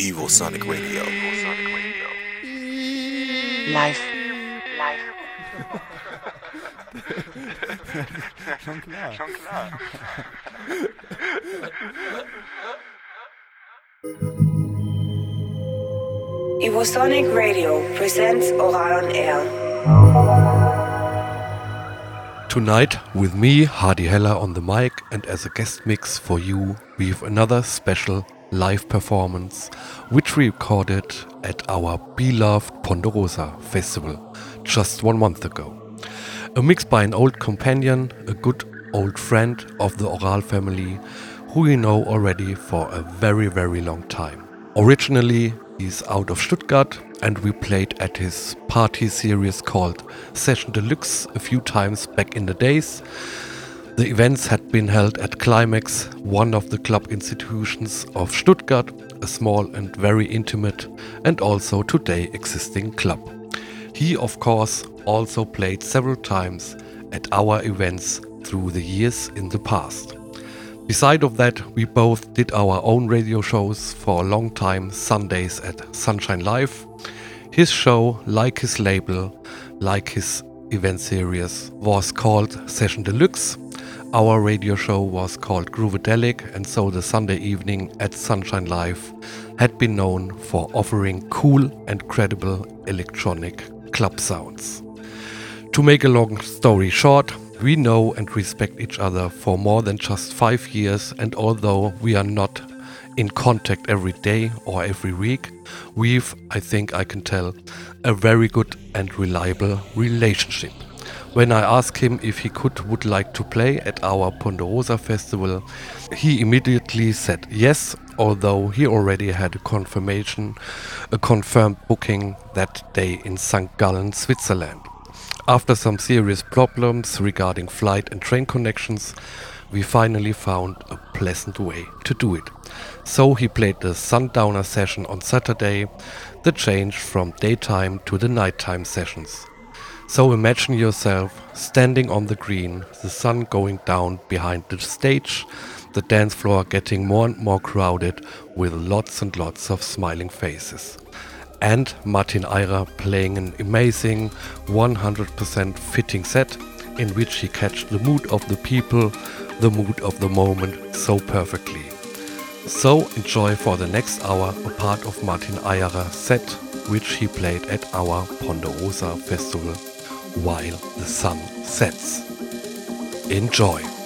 Evosonic Radio. Live. Live. Schon klar. Schon klar. Evosonic Radio presents Ohral on Air. Tonight, with me, Hardy Heller on the mic, and as a guest mix for you, we have another special live performance which we recorded at our beloved Ponderosa festival just one month ago. A mix by an old companion, a good old friend of the Ohral family, who you know already for a very, very long time. Originally, he's out of Stuttgart, and we played at his party series called Session Deluxe a few times back in the days. The events had been held at Climax, one of the club institutions of Stuttgart, a small and very intimate and also today existing club. He, of course, also played several times at our events through the years in the past. Beside of that, we both did our own radio shows for a long time, Sundays at Sunshine Live. His show, like his label, like his event series, was called Session Deluxe. Our radio show was called Groovedelic, and so the Sunday evening at Sunshine Live had been known for offering cool and credible electronic club sounds. To make a long story short, we know and respect each other for more than just five years, and although we are not in contact every day or every week, we've, I think I can tell, a very good and reliable relationship. When I asked him if he could would like to play at our Ponderosa festival, he immediately said yes, although he already had a confirmation, a confirmed booking that day in St. Gallen, Switzerland. After some serious problems regarding flight and train connections, we finally found a pleasant way to do it. So he played the Sundowner session on Saturday, the change from daytime to the nighttime sessions. So imagine yourself standing on the green, the sun going down behind the stage, the dance floor getting more and more crowded with lots and lots of smiling faces and Martin Eyerer playing an amazing 100% fitting set in which he catch the mood of the people, the mood of the moment so perfectly. So enjoy for the next hour a part of Martin Eyerer's set which he played at our Ponderosa festival while the sun sets. Enjoy!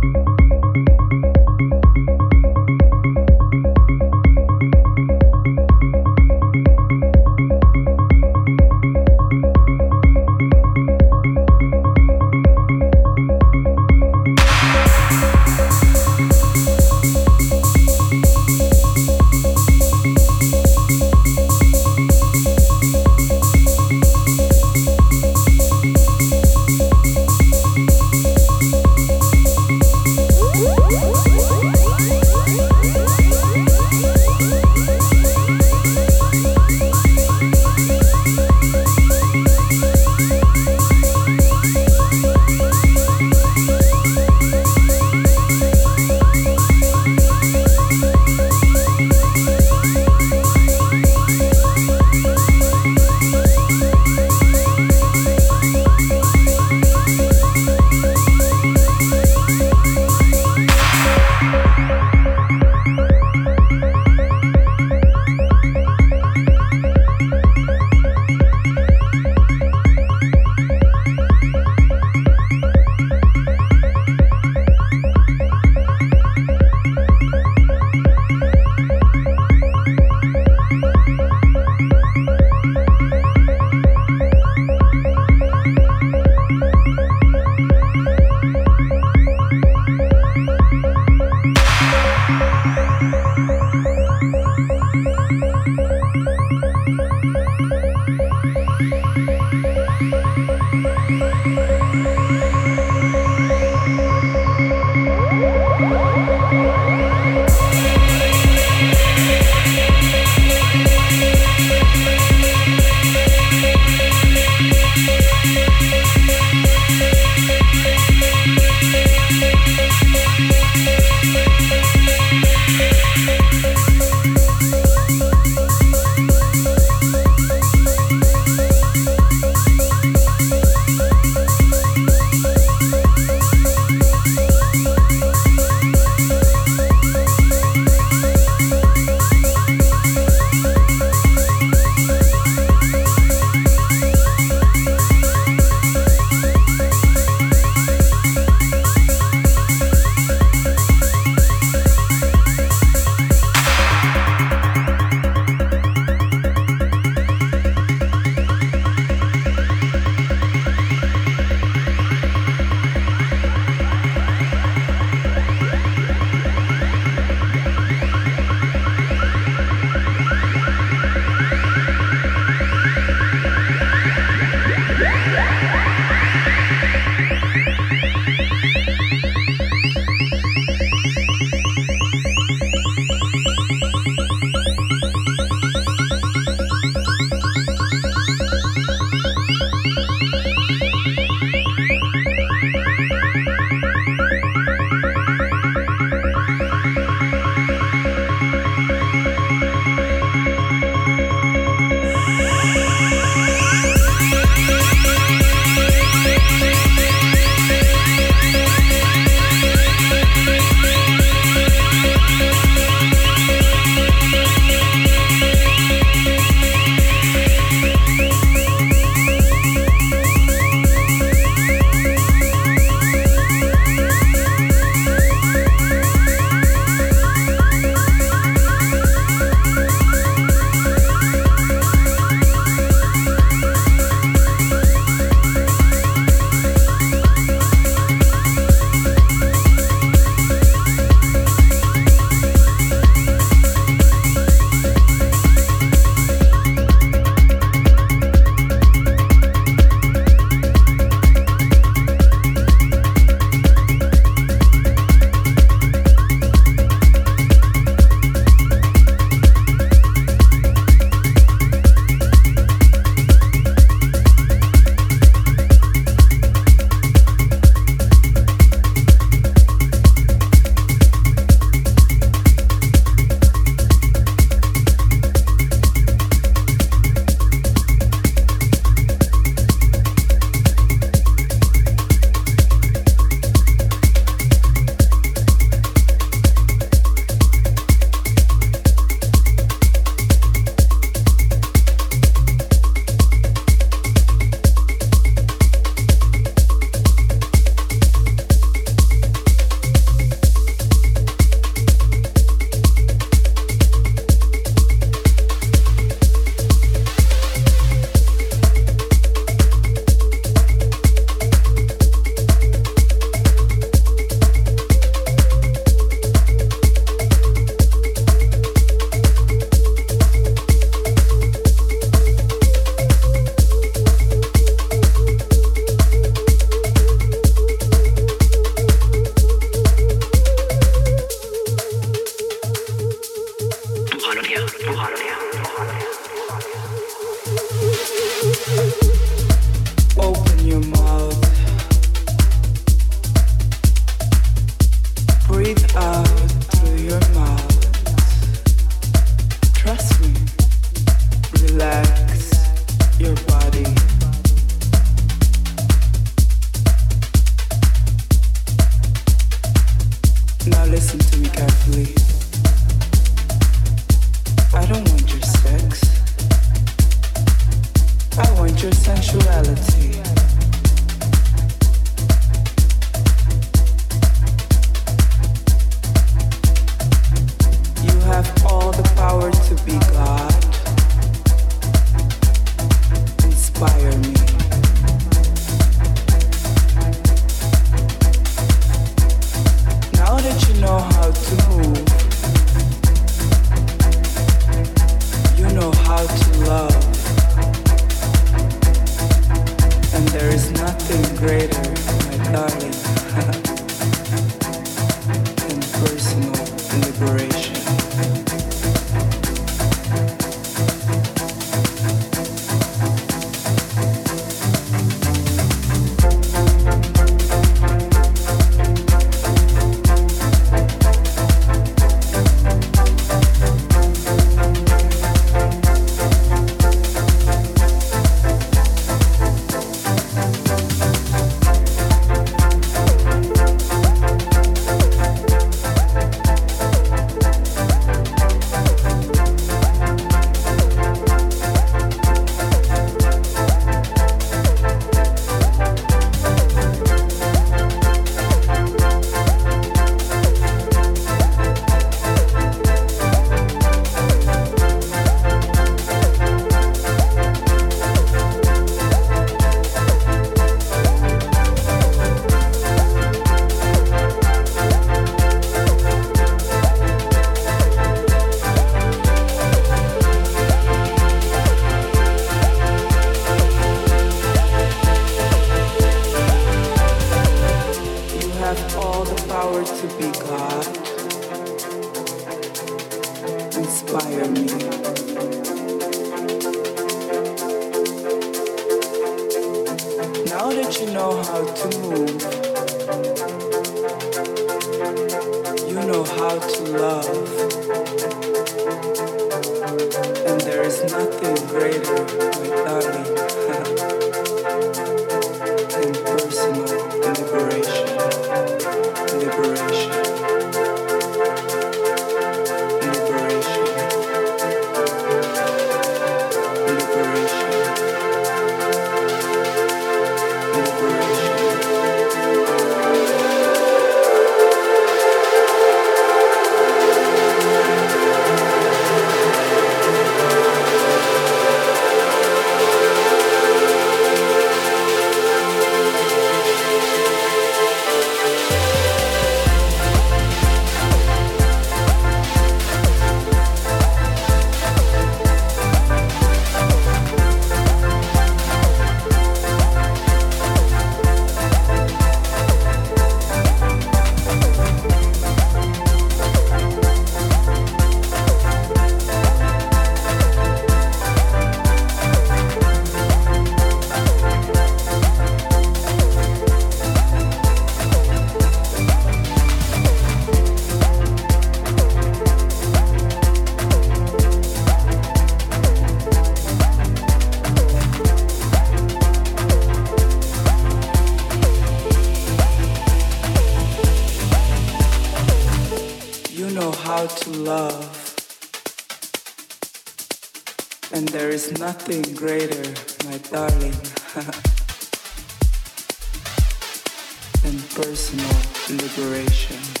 Nothing greater, my darling, than personal liberation.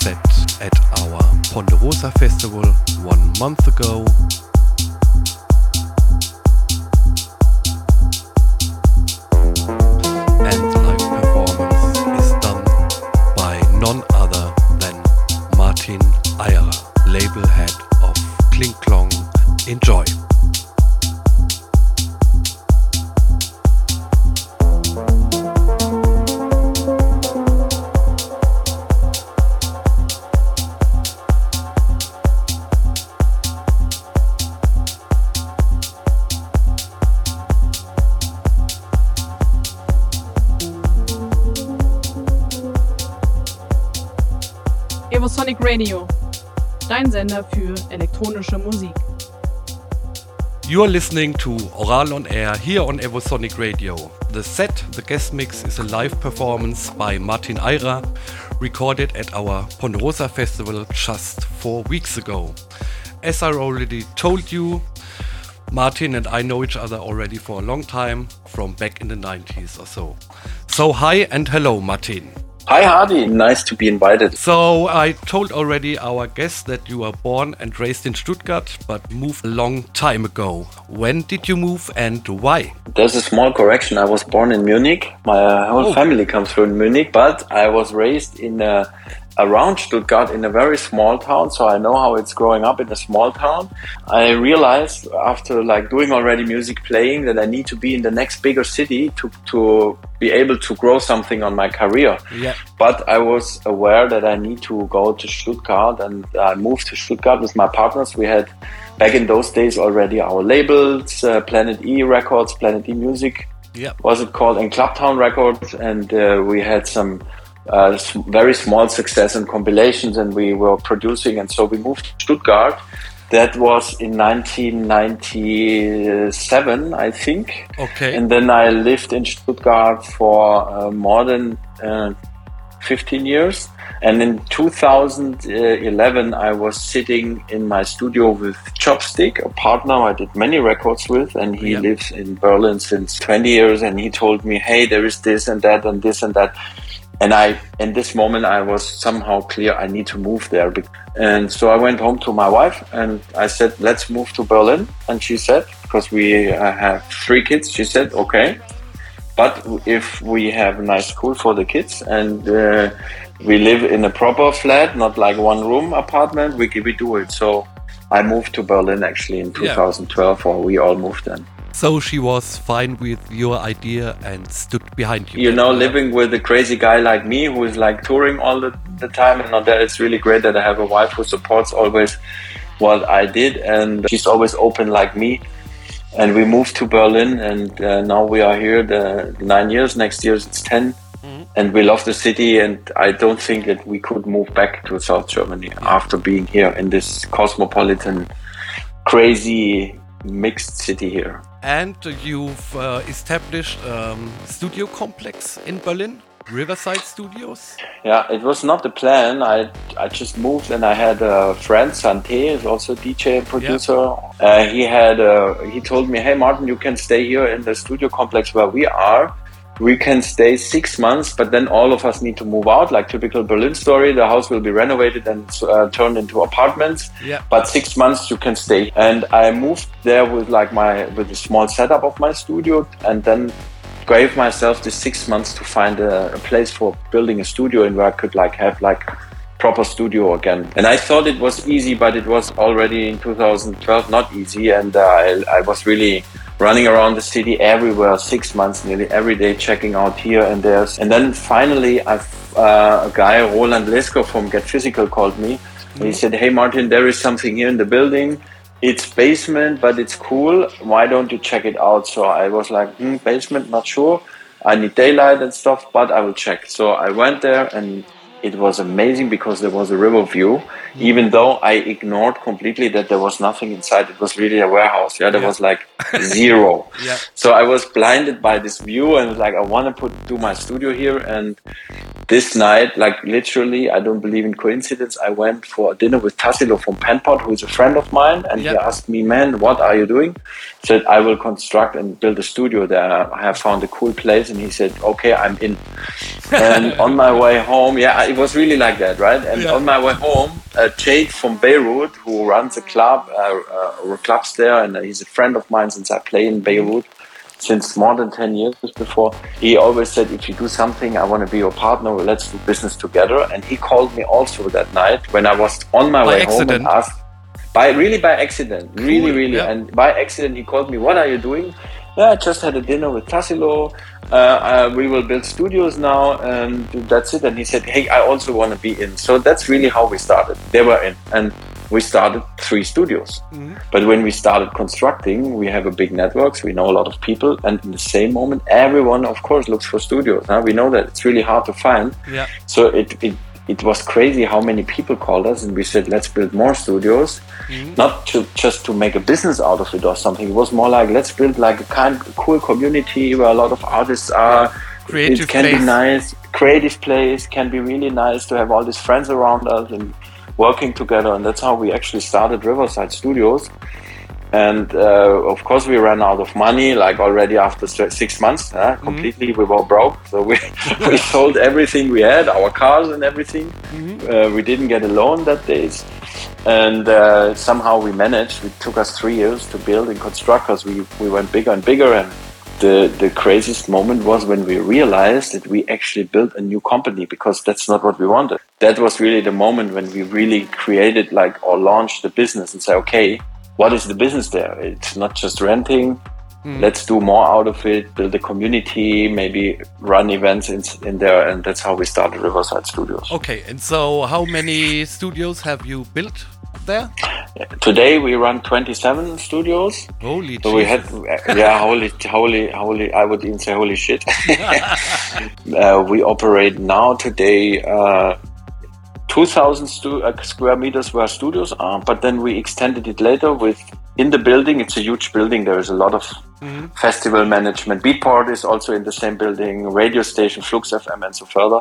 Set at our Ponderosa Festival one month ago Radio, dein Sender für elektronische Musik. You are listening to Ohral on Air here on Evosonic Radio. The set, the guest mix, is a live performance by Martin Eyerer, recorded at our Ponderosa Festival just four weeks ago. As I already told you, Martin and I know each other already for a long time, from back in the 90s or so. So, hi and hello, Martin. Hi, Hardy. Nice to be invited. So, I told already our guest that you were born and raised in Stuttgart, but moved a long time ago. When did you move and why? There's a small correction. I was born in Munich. My uh, whole Oh. family comes from Munich, but I was raised in uh, around Stuttgart in a very small town, so I know how it's growing up in a small town. I realized after like doing already music playing that I need to be in the next bigger city to to be able to grow something on my career. Yeah. But I was aware that I need to go to Stuttgart and I moved to Stuttgart with my partners. We had back in those days already our labels, uh, Planet E Records, Planet E Music Yeah. was it called, and Clubtown Records, and uh, we had some uh, very small success in compilations, and we were producing, and so we moved to Stuttgart. That was in 1997, I think. Okay. And then I lived in Stuttgart for uh, more than uh, 15 years. And in 2011, I was sitting in my studio with Chopstick, a partner I did many records with, and he Yeah. lives in Berlin since 20 years. And he told me, "Hey, there is this and that and this and that." And I, in this moment, I was somehow clear I need to move there. And so I went home to my wife and I said, "Let's move to Berlin." And she said, "Because we uh, have three kids," she said, "Okay." But if we have a nice school for the kids and uh, we live in a proper flat, not like one room apartment, we, we do it. So I moved to Berlin actually in Yeah. 2012, or we all moved then. So she was fine with your idea and stood behind you. You know, living with a crazy guy like me who is like touring all the, the time and not that, it's really great that I have a wife who supports always what I did and she's always open like me. And we moved to Berlin and uh, now we are here the nine years. Next year it's 10. And we love the city, and I don't think that we could move back to South Germany after being here in this cosmopolitan, crazy, mixed city here. And you've uh, established um, studio complex in Berlin, Riverside Studios. Yeah, it was not the plan. I I just moved and I had a friend, Sante, is also a DJ and producer. Uh, he had uh, he told me, hey Martin, you can stay here in the studio complex where we are. We can stay six months, but then all of us need to move out, like typical Berlin story. The house will be renovated and uh, turned into apartments. Yeah. But six months you can stay. And I moved there with like my with a small setup of my studio, and then gave myself the six months to find a, a place for building a studio and where I could like have like proper studio again. And I thought it was easy, but it was already in 2012 not easy. And uh, I, I was really running around the city everywhere, six months nearly every day, checking out here and there. And then finally, I've, uh, a guy, Roland Leesker from Get Physical, called me. He said, Hey, Martin, there is something here in the building. It's basement, but it's cool. Why don't you check it out? So I was like, hmm, basement, not sure. I need daylight and stuff, but I will check. So I went there and it was amazing because there was a river view, even though I ignored completely that there was nothing inside. It was really a warehouse. Yeah, there Yeah. was like zero. Yeah. So I was blinded by this view and like, I want to put do my studio here. And this night, like literally, I don't believe in coincidence. I went for a dinner with Tassilo from Pan-Pot, who is a friend of mine, and he asked me, "Man, what are you doing?" I said, "I will construct and build a studio there. I have found a cool place." And he said, "Okay, I'm in." and on my way home, yeah, it was really like that, right? And Yeah. on my way home, uh, Jade from Beirut, who runs a club, uh, uh, or clubs there, and he's a friend of mine since I play in Beirut since more than 10 years before. He always said, if you do something, I want to be your partner, let's do business together. And he called me also that night when I was on my By way accident? home and asked, by really by accident, really, Cool, really. yeah. And by accident, he called me, what are you doing? Yeah, I just had a dinner with Tassilo. Uh, uh, we will build studios now, and that's it. And he said, "Hey, I also want to be in." So that's really how we started. They were in, and we started three studios. Mm-hmm. But when we started constructing, we have a big network, so we know a lot of people, and in the same moment, everyone, of course, looks for studios. Huh? We know that it's really hard to find. Yeah. So it, it it was crazy how many people called us, and we said, let's build more studios, mm-hmm. not to just to make a business out of it or something. It was more like let's build like a kind of cool community where a lot of artists are. Creative it can place. be nice, creative place can be really nice to have all these friends around us and working together, and that's how we actually started Riverside Studios. And uh, of course, we ran out of money like already after six months. Huh? Completely, we were broke. So we, we sold everything we had, our cars and everything. Uh, we didn't get a loan that days. And uh, somehow we managed. It took us three years to build and construct because we, we went bigger and bigger. And the, the craziest moment was when we realized that we actually built a new company because that's not what we wanted. That was really the moment when we really created like or launched the business and say, okay, what is the business there? It's not just renting. Hmm. Let's do more out of it, build a community, maybe run events in, in there. And that's how we started Riverside Studios. Okay, and so how many studios have you built there? Today we run 27 studios. Holy So we had, yeah, holy, holy, holy. I would even say holy shit. uh, we operate now today uh, 2,000 stu- uh, square meters where studios are, but then we extended it later with in the building. It's a huge building. There is a lot of festival management. Beatport is also in the same building. Radio station Flux FM and so further.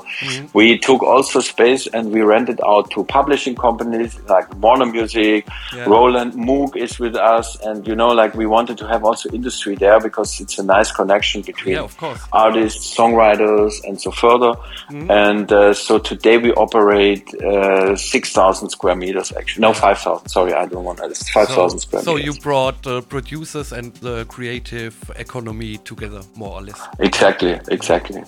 We took also space and we rented out to publishing companies like Warner Music, Yeah. Roland Moog is with us, and you know, like we wanted to have also industry there because it's a nice connection between Yeah, artists, songwriters, and so further. Mm-hmm. And uh, so today we operate uh, 6,000 square meters, actually. No, 5,000. Sorry, I don't want that. It's 5,000 square so meters. You brought the producers and the creative economy together, more or less. Exactly, exactly.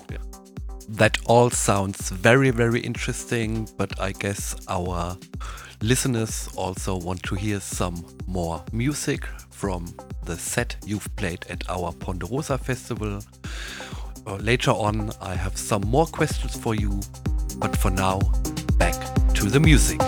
That all sounds very, very interesting, but I guess our listeners also want to hear some more music from the set you've played at our Ponderosa Festival. Uh, later on, I have some more questions for you, but for now, back to the music.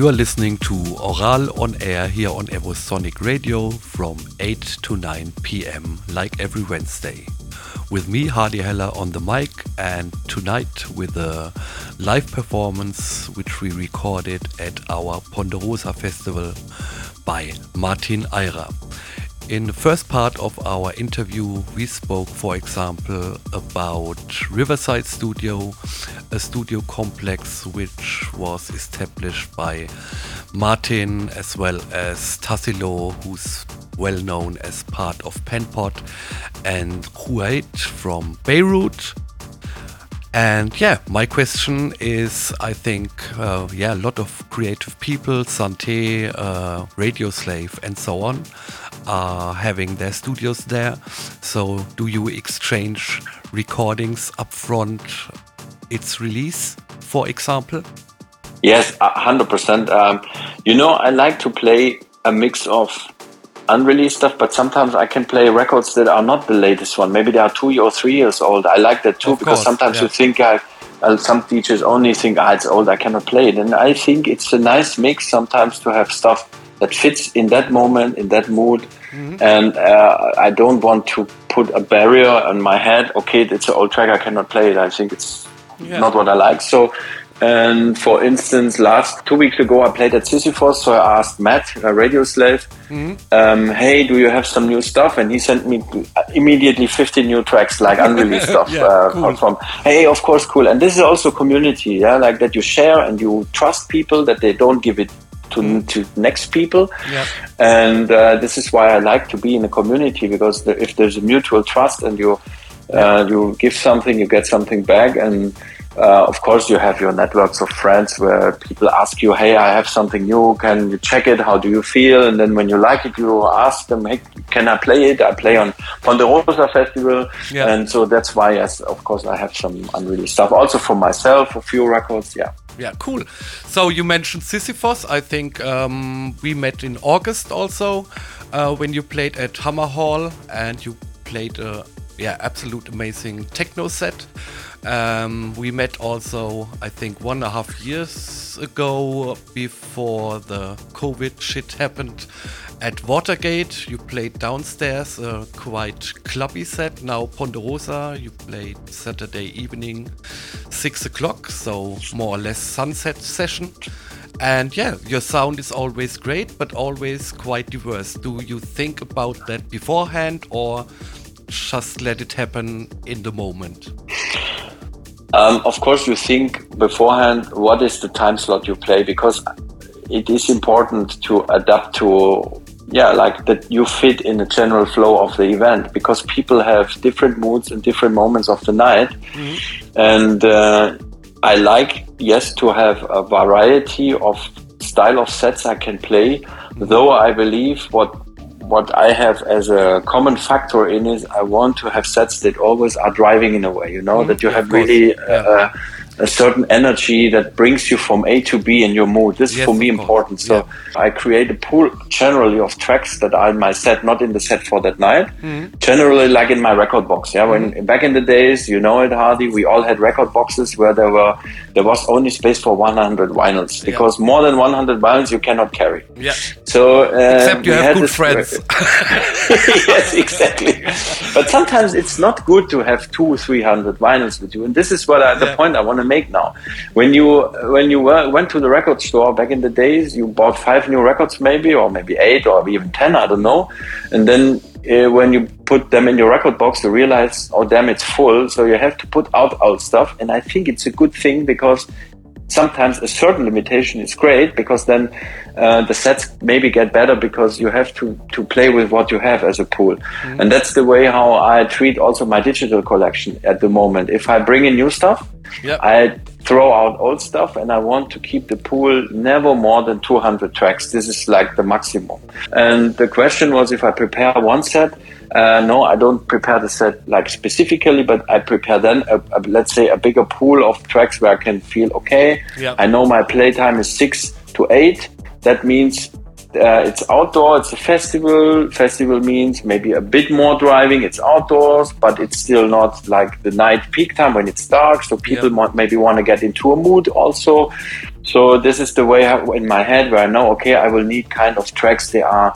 You are listening to Ohral on air here on Evosonic Radio from 8 to 9 p.m. like every Wednesday. With me, Hardy Heller, on the mic, and tonight with a live performance which we recorded at our Ponderosa Festival by Martin Eyerer. In the first part of our interview, we spoke, for example, about Riverside Studio, a studio complex which was established by Martin as well as Tassilo, who's well known as part of Pan-Pot, and Huait from Beirut. And yeah, my question is I think, uh, yeah, a lot of creative people, Sante, uh, Radio Slave, and so on, are having their studios there. So, do you exchange recordings upfront its release, for example? Yes, hundred percent. Um, you know, I like to play a mix of unreleased stuff, but sometimes I can play records that are not the latest one. Maybe they are two or three years old. I like that too Of because course, sometimes yeah. you think I, uh, some teachers only think ah it's old, I cannot play it, and I think it's a nice mix sometimes to have stuff that fits in that moment, in that mood, Mm-hmm. and uh, I don't want to put a barrier on my head. Okay, it's an old track, I cannot play it. I think it's Yeah. not what I like. So. And for instance, last two weeks ago, I played at Sisyphos. So I asked Matt, a radio slave, um, "Hey, do you have some new stuff?" And he sent me immediately 50 new tracks, like unreleased stuff Yeah, uh, cool. from. Hey, of course, cool. And this is also community, yeah, like that you share and you trust people that they don't give it to to next people. And uh, this is why I like to be in a community because the, if there's a mutual trust and you uh, you give something, you get something back, and uh, of course you have your networks of friends where people ask you, "Hey, I have something new. Can you check it? How do you feel?" And then when you like it, you ask them, "Hey, can I play it?" I play on Ponderosa Festival, Yeah. and so that's why, yes, of course, I have some unreleased stuff. Also for myself, a few records, yeah. Yeah, cool. So you mentioned Sisyphos. I think um, we met in August also uh, when you played at Hammerhalle and you played a yeah absolute amazing techno set. Um, we met also I think one and a half years ago before the COVID shit happened at Watergate. You played downstairs a quite clubby set. Now Ponderosa, you played Saturday evening, six o'clock, so more or less sunset session. And yeah, your sound is always great, but always quite diverse. Do you think about that beforehand or just let it happen in the moment? Um, of course, you think beforehand what is the time slot you play because it is important to adapt to, yeah, like that you fit in the general flow of the event because people have different moods and different moments of the night. And uh, I like, yes, to have a variety of style of sets I can play, though I believe what what I have as a common factor in is I want to have sets that always are driving in a way, you know, that you have really Yeah. uh, a certain energy that brings you from A to B in your mood. This is Yes, for me important. So I create a pool generally of tracks that are in my set, not in the set for that night. Mm-hmm. Generally, like in my record box. Yeah, when back in the days, you know it, Hardy. We all had record boxes where there were there was only space for 100 vinyls because more than 100 vinyls you cannot carry. Yeah. So uh, Except you have good friends. yes, exactly. But sometimes it's not good to have two, three hundred vinyls with you, and this is what I, the Yeah. point I want to make now. When you when you were, went to the record store back in the days, you bought five new records, maybe, or maybe eight, or even ten, I don't know, and then. Uh, when you put them in your record box, you realize, oh damn, it's full. So you have to put out old stuff, and I think it's a good thing because sometimes a certain limitation is great because then uh, the sets maybe get better because you have to, to play with what you have as a pool. And that's the way how I treat also my digital collection at the moment. If I bring in new stuff, Yeah. I throw out old stuff and I want to keep the pool never more than 200 tracks. This is like the maximum. And the question was if I prepare one set, uh, no, I don't prepare the set like specifically, but I prepare then, a, a, let's say, a bigger pool of tracks where I can feel okay. Yeah. I know my playtime is six to eight. That means uh, it's outdoor. It's a festival. Festival means maybe a bit more driving. It's outdoors, but it's still not like the night peak time when it's dark. So people want, maybe want to get into a mood also. So this is the way how, in my head where I know, okay, I will need kind of tracks. They are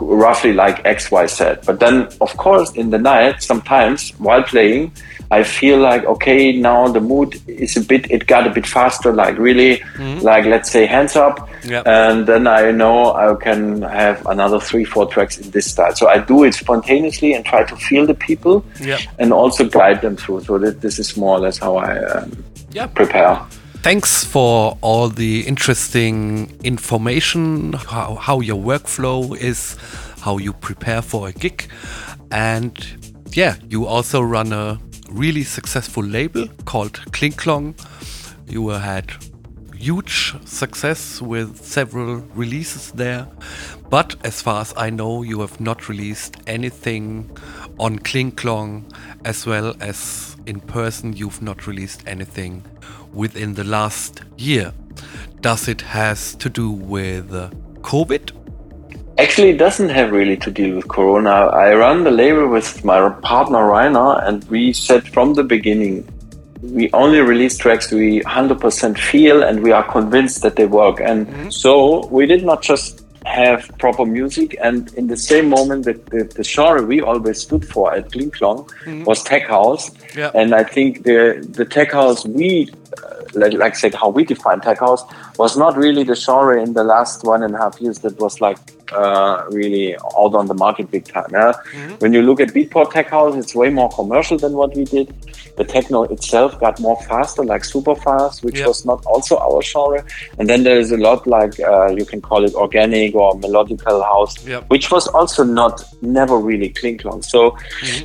roughly like X, Y, Z. But then, of course, in the night, sometimes while playing, I feel like okay, now the mood is a bit. It got a bit faster. Like really, Mm-hmm. like let's say hands up, Yeah. and then I know I can have another three, four tracks in this style. So I do it spontaneously and try to feel the people, Yeah. and also guide them through. So that this is more or less how I um, Yeah. prepare. Thanks for all the interesting information, how, how your workflow is, how you prepare for a gig. And yeah, you also run a really successful label called Kling Klong. You had huge success with several releases there. But as far as I know, you have not released anything on Kling Klong as well as in person. You've not released anything within the last year. Does it has to do with uh, COVID? Actually, it doesn't have really to deal with Corona. I run the label with my partner Rainer, and we said from the beginning, we only release tracks we 100% feel and we are convinced that they work. And so we did not just have proper music, and in the same moment, the, the, the genre we always stood for at Kling Klong was tech house. Yeah. And I think the the tech house we like, like said how we define tech house was not really the genre in the last one and a half years that was like uh, really out on the market big time. Yeah? When you look at Beatport Tech House, it's way more commercial than what we did. The techno itself got more faster, like super fast, which Yeah. was not also our genre. And then there is a lot like uh, you can call it organic or melodical house, Yeah. which was also not never really Kling Klong. So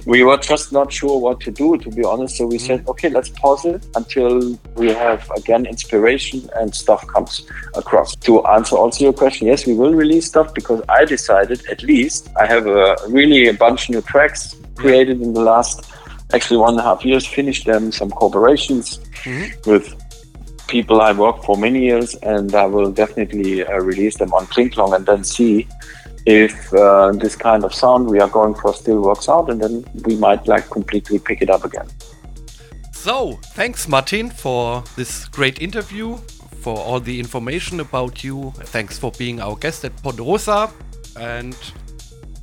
we were just not sure what to do, to be honest. So we said, okay, let's pause it until we have again inspiration and stuff comes across. To answer also your question, yes, we will release stuff because I decided at least I have a really a bunch new tracks created in the last actually one and a half years, finished them, some cooperations with people I worked for many years, and I will definitely uh, release them on Kling Klong and then see if uh, this kind of sound we are going for still works out, and then we might like completely pick it up again. So, thanks, Martin, for this great interview, for all the information about you. Thanks for being our guest at Ponderosa, and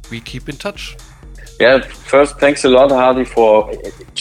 we keep in touch. Yeah, first, thanks a lot, Hardy, for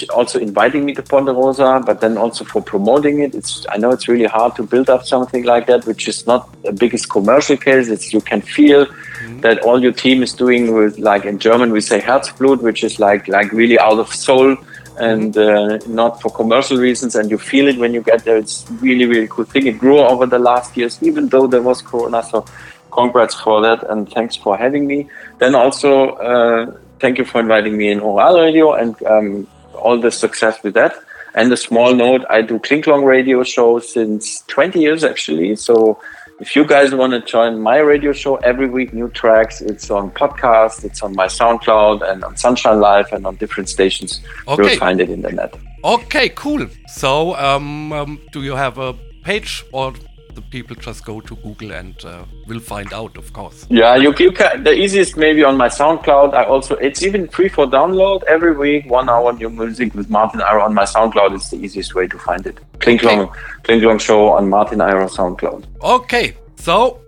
also inviting me to Ponderosa, but then also for promoting it. It's I know it's really hard to build up something like that, which is not the biggest commercial case. It's you can feel mm-hmm. that all your team is doing with like in German we say Herzblut, which is like like really out of soul and uh, not for commercial reasons. And you feel it when you get there. It's really really cool thing. It grew over the last years, even though there was Corona. So congrats for that and thanks for having me. Then also uh, thank you for inviting me in Ohral Radio and um, all the success with that. And a small note, I do Kling Klong radio show since 20 years actually. So if you guys want to join my radio show every week, new tracks, it's on podcast, it's on my SoundCloud and on Sunshine Live and on different stations. Okay. You'll find it in the net. Okay, cool. So, um, um, do you have a page, or the people just go to Google and uh, will find out, of course? Yeah, you, you can. The easiest maybe on my SoundCloud. I also it's even free for download every week. One hour new music with Martin Eyerer on my SoundCloud is the easiest way to find it. Kling Klong, Klingklong show on Martin Eyerer SoundCloud. Okay, so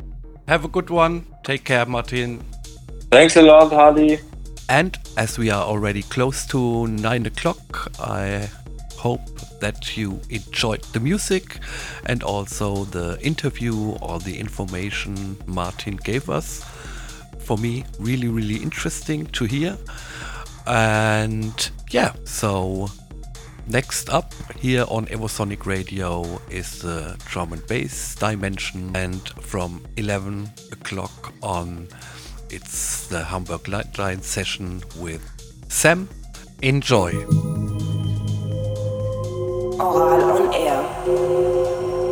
have a good one. Take care, Martin. Thanks a lot, Hardy. And as we are already close to 9 o'clock, I hope that you enjoyed the music and also the interview or the information Martin gave us. For me, really, really interesting to hear. And yeah, so next up here on Evosonic Radio is the drum and bass dimension, and from 11 o'clock on, it's the Hamburg Light Line session with Sam. Enjoy. Oral on Air.